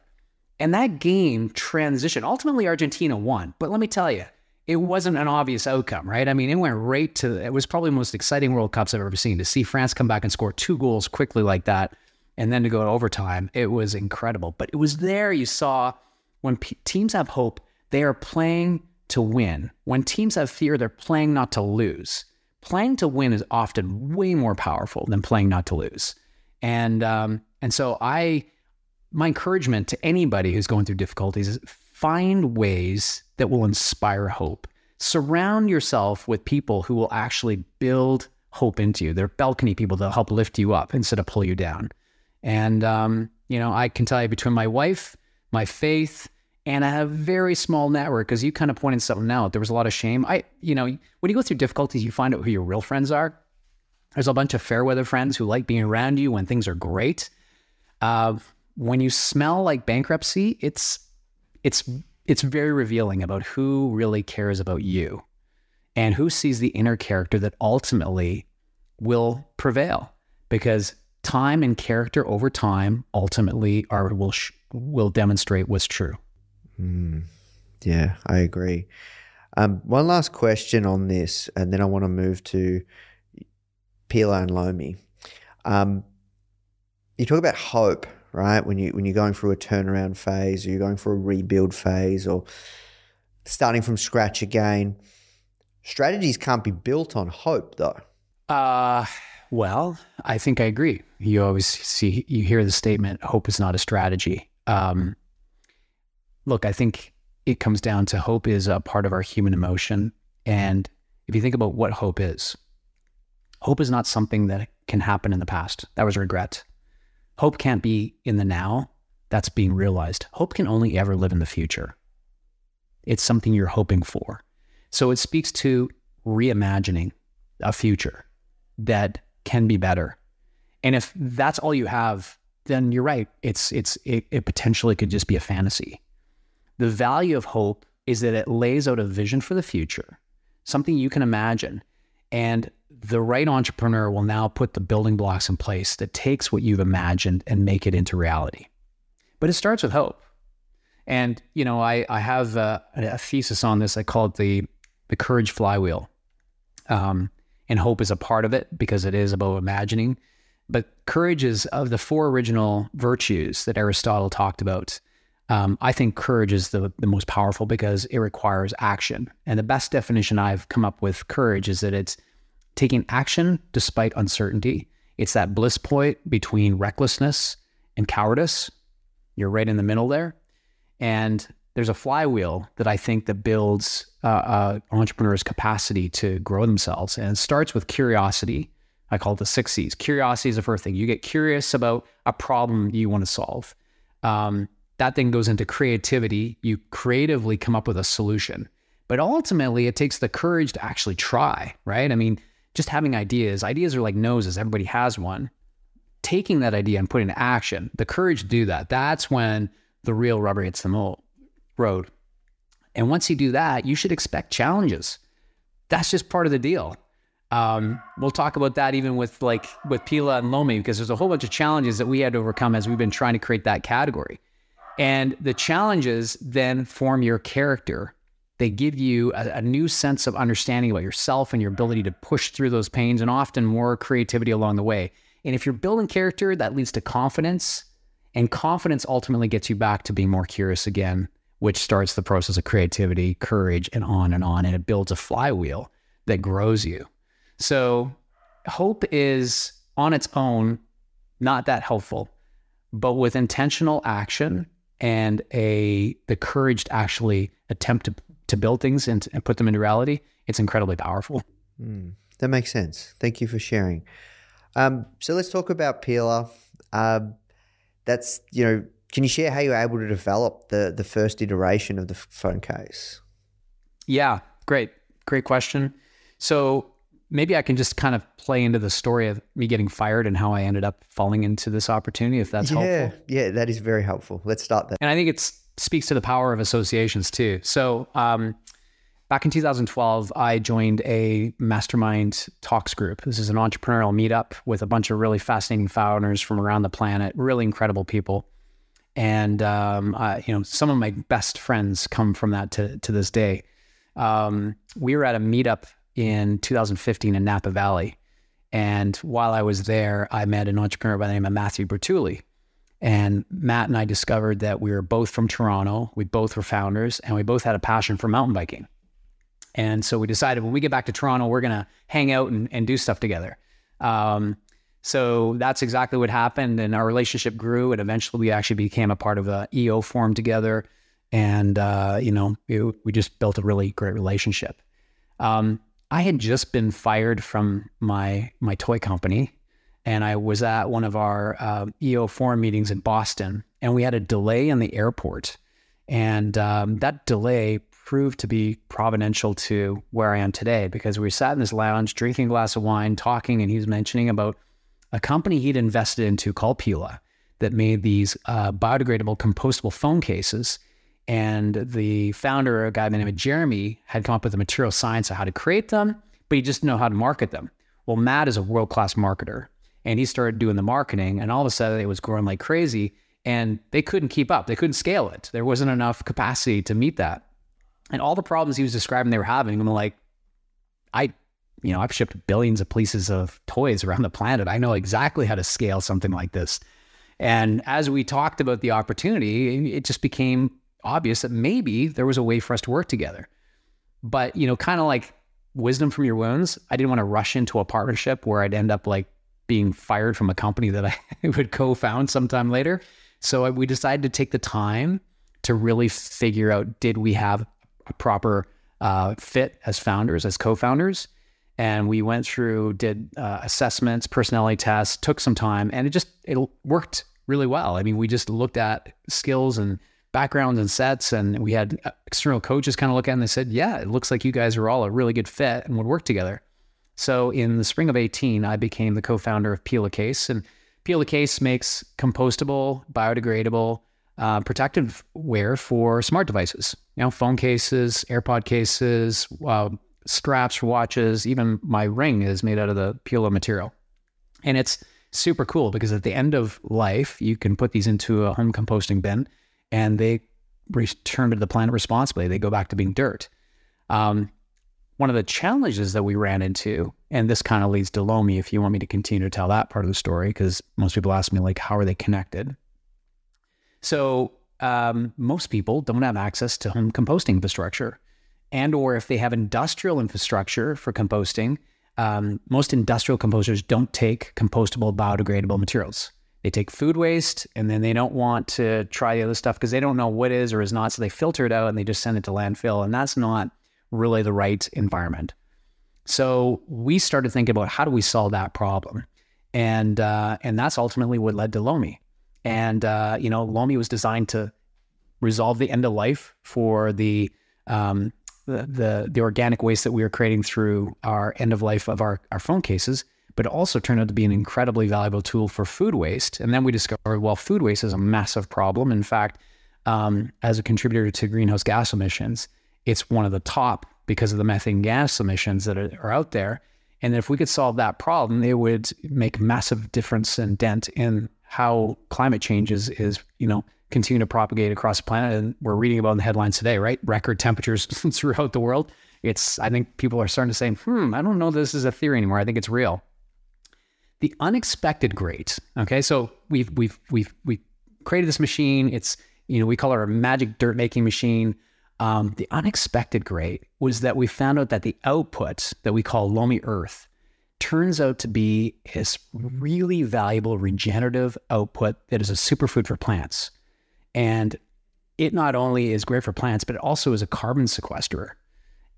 and that game transitioned. Ultimately, Argentina won, but let me tell you, it wasn't an obvious outcome, right? I mean, it went right to it was probably the most exciting World Cups I've ever seen to see France come back and score two goals quickly like that, and then to go to overtime. It was incredible, but it was there you saw when p- teams have hope they are playing to win. When teams have fear, they're playing not to lose. Playing to win is often way more powerful than playing not to lose. And um, and so I, my encouragement to anybody who's going through difficulties is find ways that will inspire hope. Surround yourself with people who will actually build hope into you. They're balcony people that'll help lift you up instead of pull you down. And um, you know, I can tell you between my wife, my faith, and I have a very small network because you kind of pointed something out. There was a lot of shame. I, you know, when you go through difficulties, you find out who your real friends are. There's a bunch of fair weather friends who like being around you when things are great. Uh, when you smell like bankruptcy, it's it's it's very revealing about who really cares about you and who sees the inner character that ultimately will prevail because time and character over time ultimately are will sh- will demonstrate what's true. Mm, yeah, I agree. Um, one last question on this, and then I want to move to Pela and Lomi. Um, you talk about hope, right? When you when you're going through a turnaround phase, or you're going for a rebuild phase, or starting from scratch again. Strategies can't be built on hope, though. Uh, well, I think I agree. You always see, you hear the statement, "Hope is not a strategy." Um, look, I think it comes down to hope is a part of our human emotion. And if you think about what hope is, hope is not something that can happen in the past. That was regret. Hope can't be in the now. That's being realized. Hope can only ever live in the future. It's something you're hoping for. So it speaks to reimagining a future that can be better. And if that's all you have, then you're right. It's it's it, it potentially could just be a fantasy. The value of hope is that it lays out a vision for the future, something you can imagine. And the right entrepreneur will now put the building blocks in place that takes what you've imagined and make it into reality. But it starts with hope. And, you know, I, I have a, a thesis on this. I call it the, the courage flywheel. Um, and hope is a part of it because it is about imagining. But courage is of the four original virtues that Aristotle talked about. Um, I think courage is the, the most powerful because it requires action. And the best definition I've come up with courage is that it's taking action despite uncertainty. It's that bliss point between recklessness and cowardice. You're right in the middle there. And there's a flywheel that I think that builds uh, uh, entrepreneurs' capacity to grow themselves, and it starts with curiosity. I call it the six C's. Curiosity is the first thing. You get curious about a problem you want to solve. Um, that then goes into creativity. You creatively come up with a solution. But ultimately, it takes the courage to actually try, right? I mean, just having ideas, ideas are like noses, everybody has one. Taking that idea and putting it into action, the courage to do that, that's when the real rubber hits the road. And once you do that, you should expect challenges. That's just part of the deal. Um, we'll talk about that even with like with Pela and Lomi because there's a whole bunch of challenges that we had to overcome as we've been trying to create that category. And the challenges then form your character. They give you a, a, new sense of understanding about yourself and your ability to push through those pains and often more creativity along the way. And if you're building character, that leads to confidence. And confidence ultimately gets you back to being more curious again, which starts the process of creativity, courage, and on and on. And it builds a flywheel that grows you. So, hope is on its own not that helpful, but with intentional action and a the courage to actually attempt to to build things and, and put them into reality, it's incredibly powerful. Mm, that makes sense. Thank you for sharing. Um, so let's talk about Pela. Um, that's you know, can you share how you were able to develop the the first iteration of the phone case? Yeah, great, great question. So maybe I can just kind of play into the story of me getting fired and how I ended up falling into this opportunity, if that's yeah, helpful. Yeah, that is very helpful. Let's start there. And I think it speaks to the power of associations too. So um, back in 2012, I joined a mastermind talks group. This is an entrepreneurial meetup with a bunch of really fascinating founders from around the planet, really incredible people. And um, I, you know, some of my best friends come from that to to this day. Um, we were at a meetup in 2015 in Napa Valley. And while I was there, I met an entrepreneur by the name of Matthew Bertulli. And Matt and I discovered that we were both from Toronto. We both were founders and we both had a passion for mountain biking. And so we decided when we get back to Toronto, we're going to hang out and, and do stuff together. Um, so that's exactly what happened. And our relationship grew. And eventually we actually became a part of the EO forum together. And, uh, you know, it, we just built a really great relationship. Um, I had just been fired from my my toy company, and I was at one of our uh, EO forum meetings in Boston, and we had a delay in the airport, and um, that delay proved to be providential to where I am today because we sat in this lounge drinking a glass of wine, talking, and he was mentioning about a company he'd invested into called Pela that made these uh, biodegradable compostable phone cases and the founder, a guy by the name of Jeremy, had come up with the material science of how to create them, but he just didn't know how to market them. Well, Matt is a world class marketer, and he started doing the marketing, and all of a sudden it was growing like crazy, and they couldn't keep up. They couldn't scale it. There wasn't enough capacity to meet that. And all the problems he was describing they were having, I'm like, I, you know, I've shipped billions of pieces of toys around the planet. I know exactly how to scale something like this. And as we talked about the opportunity, it just became obvious that maybe there was a way for us to work together. But, you know, kind of like wisdom from your wounds, I didn't want to rush into a partnership where I'd end up like being fired from a company that I would co found sometime later. So we decided to take the time to really figure out did we have a proper uh, fit as founders, as co founders? And we went through, did uh, assessments, personality tests, took some time, and it just it worked really well. I mean, we just looked at skills and backgrounds and sets, and we had uh, external coaches kind of look at it and they said, Yeah, it looks like you guys are all a really good fit and would work together. So in the spring of 18, I became the co founder of Pela Case. And Pela Case makes compostable, biodegradable, uh, protective wear for smart devices. You know, phone cases, AirPod cases, uh, straps for watches. Even my ring is made out of the Pela material. And it's super cool because at the end of life, you can put these into a home composting bin and they return to the planet responsibly. They go back to being dirt. Um, one of the challenges that we ran into, and this kind of leads to Lomi, if you want me to continue to tell that part of the story, because most people ask me, like, how are they connected? So, um, most people don't have access to home composting infrastructure. And, or if they have industrial infrastructure for composting, um, most industrial composters don't take compostable, biodegradable materials They take food waste and then they don't want to try the other stuff because they don't know what is or is not. So they filter it out and they just send it to landfill. And that's not really the right environment. So we started thinking about how do we solve that problem, and uh, and that's ultimately what led to Lomi. And uh, you know, Lomi was designed to resolve the end of life for the um, the, the the organic waste that we were creating through our end of life of our our phone cases, but it also turned out to be an incredibly valuable tool for food waste. And then we discovered, well, food waste is a massive problem. In fact, um, as a contributor to greenhouse gas emissions, it's one of the top because of the methane gas emissions that are, out there. And if we could solve that problem, it would make massive difference and dent in how climate change is, is you know, continue to propagate across the planet. And we're reading about in the headlines today, right? Record temperatures throughout the world. It's, I think people are starting to say, hmm, I don't know this is a theory anymore. I think it's real. The unexpected great. Okay. So we've, we've, we've, we've created this machine. It's, you know, we call it our magic dirt making machine. Um, the unexpected great was that we found out that the output that we call Lomi Earth turns out to be this really valuable regenerative output that is a superfood for plants. And it not only is great for plants, but it also is a carbon sequesterer.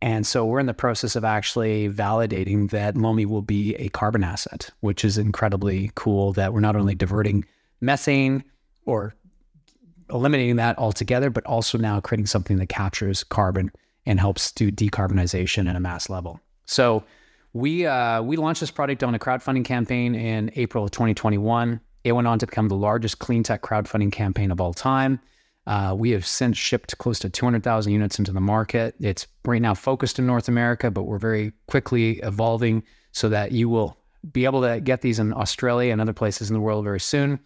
And so we're in the process of actually validating that Lomi will be a carbon asset, which is incredibly cool that we're not only diverting methane or eliminating that altogether, but also now creating something that captures carbon and helps do decarbonization at a mass level. So we uh, we launched this product on a crowdfunding campaign in April of 2021. It went on to become the largest clean tech crowdfunding campaign of all time. Uh, we have since shipped close to 200,000 units into the market. It's right now focused in North America, but we're very quickly evolving so that you will be able to get these in Australia and other places in the world very soon.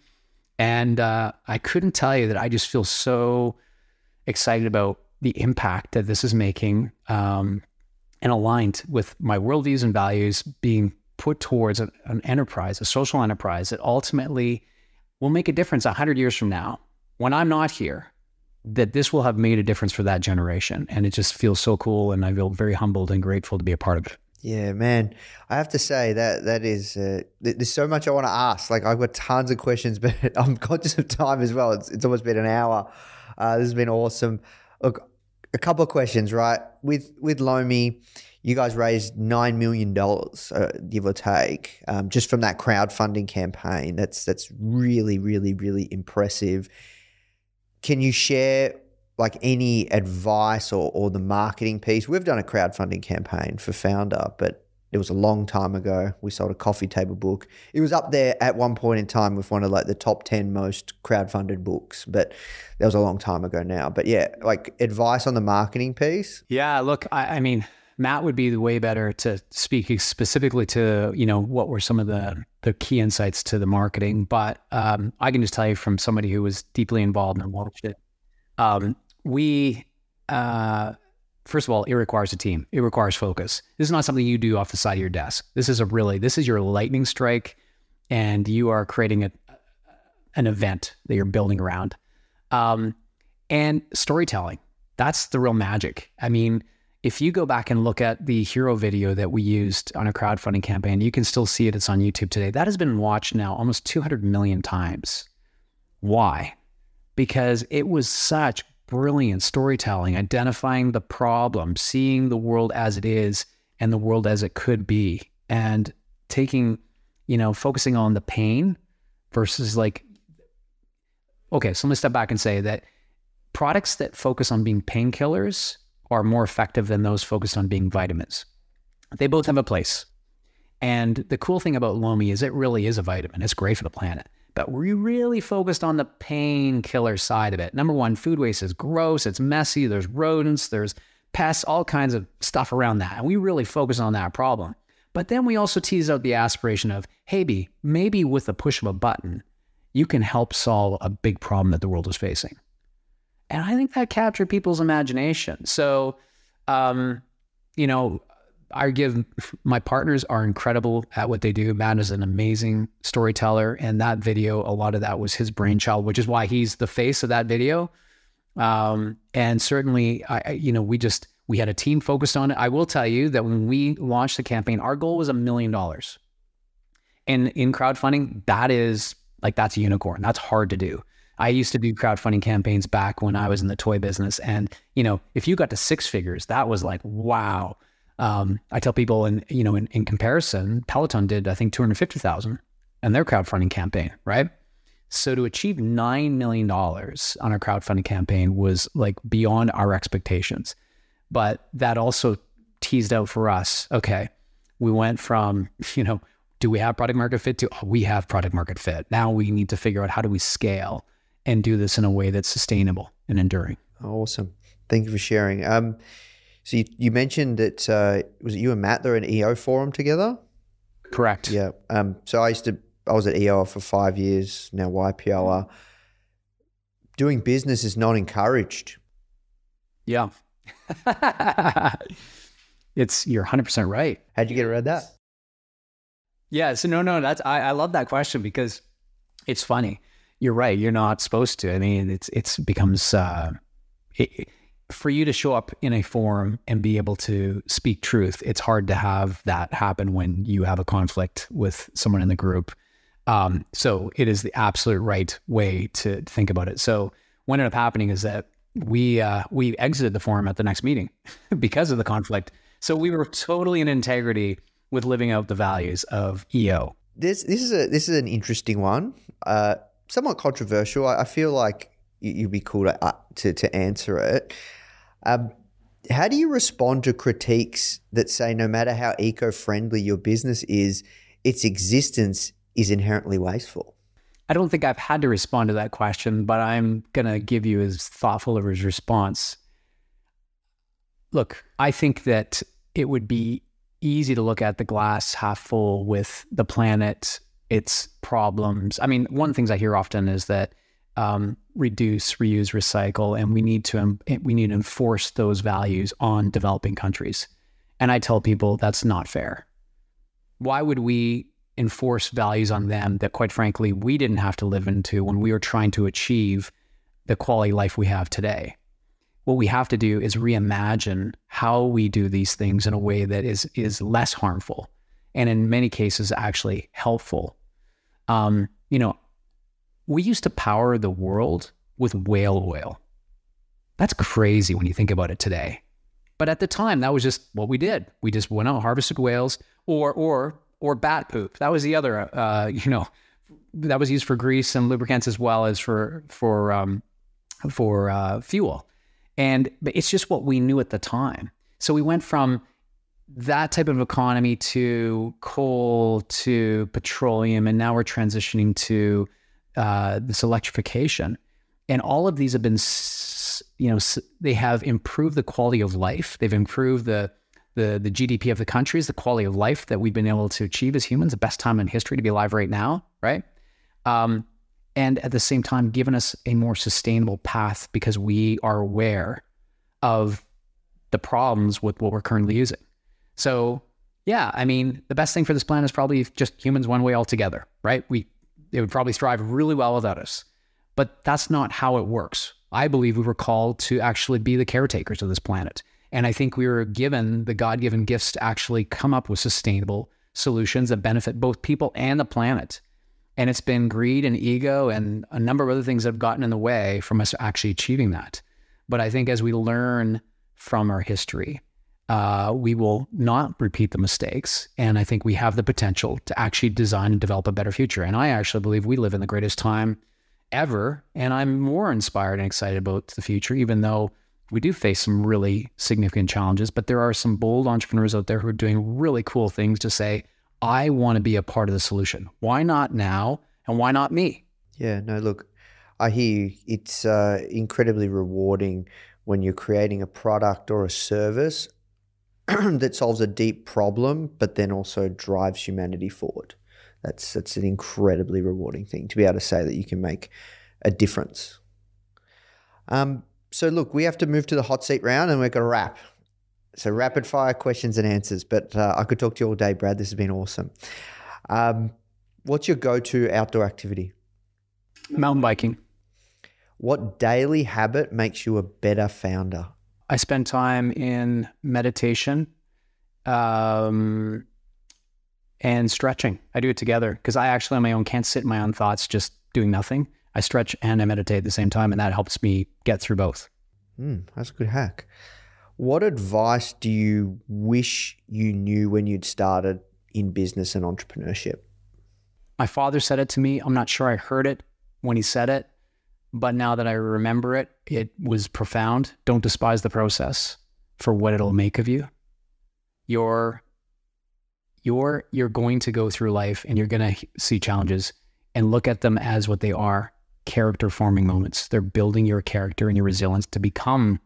And uh, I couldn't tell you that I just feel so excited about the impact that this is making um, and aligned with my worldviews and values being put towards an, an enterprise, a social enterprise that ultimately will make a difference 100 years from now when I'm not here, that this will have made a difference for that generation. And it just feels so cool. And I feel very humbled and grateful to be a part of it. Yeah, man. I have to say that that is uh, there's so much I want to ask. Like I've got tons of questions, but I'm conscious of time as well. It's, it's almost been an hour. Uh, this has been awesome. Look, a couple of questions, right? With with Lomi, you guys raised nine million dollars, uh, give or take, um, just from that crowdfunding campaign. That's that's really, really, really impressive. Can you share like any advice or, or the marketing piece. We've done a crowdfunding campaign for Foundr, but it was a long time ago. We sold a coffee table book. It was up there at one point in time with one of like the top 10 most crowdfunded books, but that was a long time ago now. But yeah, like advice on the marketing piece. Yeah, look, I, I mean, Matt would be the way better to speak specifically to, you know, what were some of the, the key insights to the marketing. But um, I can just tell you from somebody who was deeply involved and watched it. Um, we uh, first of all, it requires a team. It requires focus. This is not something you do off the side of your desk. This is a really this is your lightning strike, and you are creating a an event that you're building around. Um, and storytelling. That's the real magic. I mean, if you go back and look at the hero video that we used on a crowdfunding campaign, you can still see it. It's on YouTube today. That has been watched now almost 200 million times. Why? Because it was such brilliant storytelling, identifying the problem, seeing the world as it is and the world as it could be, and taking, you know, focusing on the pain versus like, okay, so let me step back and say that products that focus on being painkillers are more effective than those focused on being vitamins. They both have a place. And the cool thing about Lomi is it really is a vitamin. It's great for the planet but we really focused on the painkiller side of it. Number one, food waste is gross, it's messy, there's rodents, there's pests, all kinds of stuff around that. And we really focus on that problem. But then we also tease out the aspiration of, hey, maybe with the push of a button, you can help solve a big problem that the world is facing. And I think that captured people's imagination. So, um, you know, I give my partners are incredible at what they do. Matt is an amazing storyteller, and that video, a lot of that was his brainchild, which is why he's the face of that video. Um, and certainly, I, you know, we just we had a team focused on it. I will tell you that when we launched the campaign, our goal was a million dollars. And in crowdfunding, that is Like that's a unicorn. That's hard to do. I used to do crowdfunding campaigns back when I was in the toy business. And, you know, if you got to six figures, that was like, wow. Um, I tell people in, you know, in, in comparison, Peloton did, I think, 250,000 in their crowdfunding campaign, right? So to achieve $9 million on our crowdfunding campaign was like beyond our expectations. But that also teased out for us, okay, we went from, you know, do we have product market fit to oh, we have product market fit. Now we need to figure out how do we scale and do this in a way that's sustainable and enduring. Awesome. Thank you for sharing. Um, so you, you mentioned that uh, was it you and Matt they're in EO forum together? Correct. Yeah. Um, so I used to I was at EO for five years now. YPO. Doing business is not encouraged. Yeah. it's you're 100 percent right. How'd you get around that? Yeah. So no, no, that's I, I love that question because it's funny. You're right. You're not supposed to. I mean, it's it's becomes uh, it, for you to show up in a forum and be able to speak truth. It's hard to have that happen when you have a conflict with someone in the group. Um, so it is the absolute right way to think about it. So what ended up happening is that we uh, we exited the forum at the next meeting because of the conflict. So we were totally in integrity with living out the values of EO. This this is a this is an interesting one. Uh, somewhat controversial. I, I feel like you, would be cool to, uh, to to answer it. Um, how do you respond to critiques that say no matter how eco friendly your business is, its existence is inherently wasteful? I don't think I've had to respond to that question, but I'm going to give you as thoughtful of a response. Look, I think that it would be easy to look at the glass half full with the planet, its problems. I mean, one of the things I hear often is that um, reduce, reuse, recycle, and we need to we need to enforce those values on developing countries. And I tell people that's not fair. Why would we enforce values on them that, quite frankly, we didn't have to live into when we were trying to achieve the quality life we have today? What we have to do is reimagine how we do these things in a way that is is less harmful, and in many cases, actually helpful. Um, you know, we used to power the world with whale oil. That's crazy when you think about it today. But at the time, that was just what we did. We just went out, harvested whales, or or or bat poop. That was the other, uh, you know, that was used for grease and lubricants as well as for for um, for uh, fuel. And it's just what we knew at the time. So we went from that type of economy to coal to petroleum, and now we're transitioning to uh, this electrification. And all of these have been, you know, they have improved the quality of life. They've improved the the the GDP of the countries, the quality of life that we've been able to achieve as humans, the best time in history to be alive right now, right? Um, and at the same time, given us a more sustainable path because we are aware of the problems with what we're currently using. So, yeah, I mean, the best thing for this planet is probably just humans one way altogether, right? We it would probably thrive really well without us. But that's not how it works. I believe we were called to actually be the caretakers of this planet. And I think we were given the God given gifts to actually come up with sustainable solutions that benefit both people and the planet. And it's been greed and ego and a number of other things that have gotten in the way from us actually achieving that. But I think as we learn from our history, uh, we will not repeat the mistakes. And I think we have the potential to actually design and develop a better future. And I actually believe we live in the greatest time ever. And I'm more inspired and excited about the future, even though we do face some really significant challenges. But there are some bold entrepreneurs out there who are doing really cool things to say, I want to be a part of the solution. Why not now? And why not me? Yeah, no, look, I hear you. It's uh, incredibly rewarding when you're creating a product or a service that solves a deep problem, but then also drives humanity forward. That's that's an incredibly rewarding thing to be able to say that you can make a difference. Um, so look, we have to move to the hot seat round, and we're going to wrap. So rapid fire questions and answers. But uh, I could talk to you all day, Brad. This has been awesome. Um, what's your go-to outdoor activity? Mountain biking. What daily habit makes you a better founder? I spend time in meditation, um, and stretching. I do it together because I actually on my own can't sit in my own thoughts just doing nothing. I stretch and I meditate at the same time, and that helps me get through both. Mm, that's a good hack. What advice do you wish you knew when you'd started in business and entrepreneurship? My father said it to me. I'm not sure I heard it when he said it, but now that I remember it, it was profound. Don't despise the process for what it'll make of you. You're you're you're going to go through life and you're going to see challenges and look at them as what they are, character forming moments. They're building your character and your resilience to become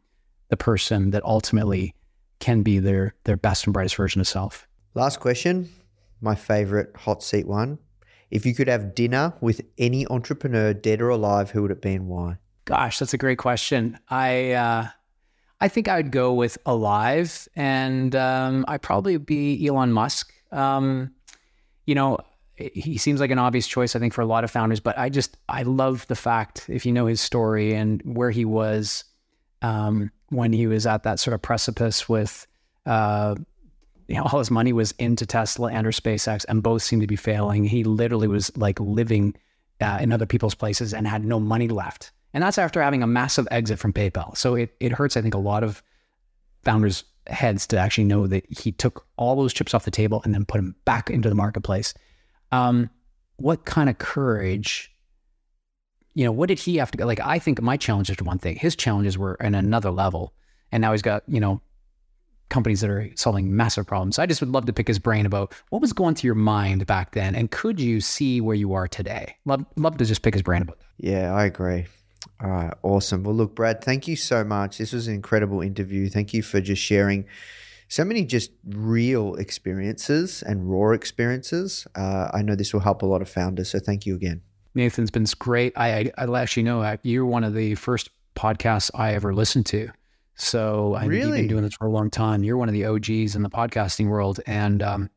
the person that ultimately can be their their best and brightest version of self. Last question, my favorite hot seat one. If you could have dinner with any entrepreneur, dead or alive, who would it be and why? Gosh, that's a great question. I uh, I think I would go with alive, and um, I'd probably be Elon Musk. Um, you know, he seems like an obvious choice, I think, for a lot of founders. But I just I love the fact, if you know his story and where he was um, when he was at that sort of precipice with. Uh, you know, all his money was into Tesla and or SpaceX, and both seemed to be failing. He literally was like living uh, in other people's places and had no money left. And that's after having a massive exit from PayPal. So it, it hurts, I think, a lot of founders' heads to actually know that he took all those chips off the table and then put them back into the marketplace. Um, what kind of courage, you know, what did he have to go? Like, I think my challenges were one thing, his challenges were in another level. And now he's got, you know, companies that are solving massive problems. I just would love to pick his brain about what was going through your mind back then, and could you see where you are today? Love, love to just pick his brain about that. Yeah, I agree. All right, awesome. Well, look, Brad, thank you so much. This was an incredible interview. Thank you for just sharing so many just real experiences and raw experiences. Uh, I know this will help a lot of founders. So thank you again. Nathan's been great. I, I, I actually know uh, you're one of the first podcasts I ever listened to. So I really? you've been doing this for a long time. You're one of the OGs in the podcasting world, and um,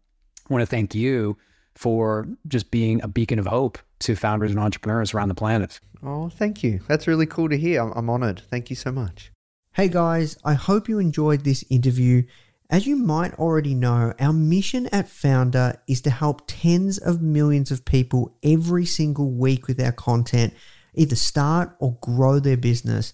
I want to thank you for just being a beacon of hope to founders and entrepreneurs around the planet. Oh, thank you. That's really cool to hear. I'm, I'm honored. Thank you so much. Hey guys, I hope you enjoyed this interview. As you might already know, our mission at Foundr is to help tens of millions of people every single week with our content either start or grow their business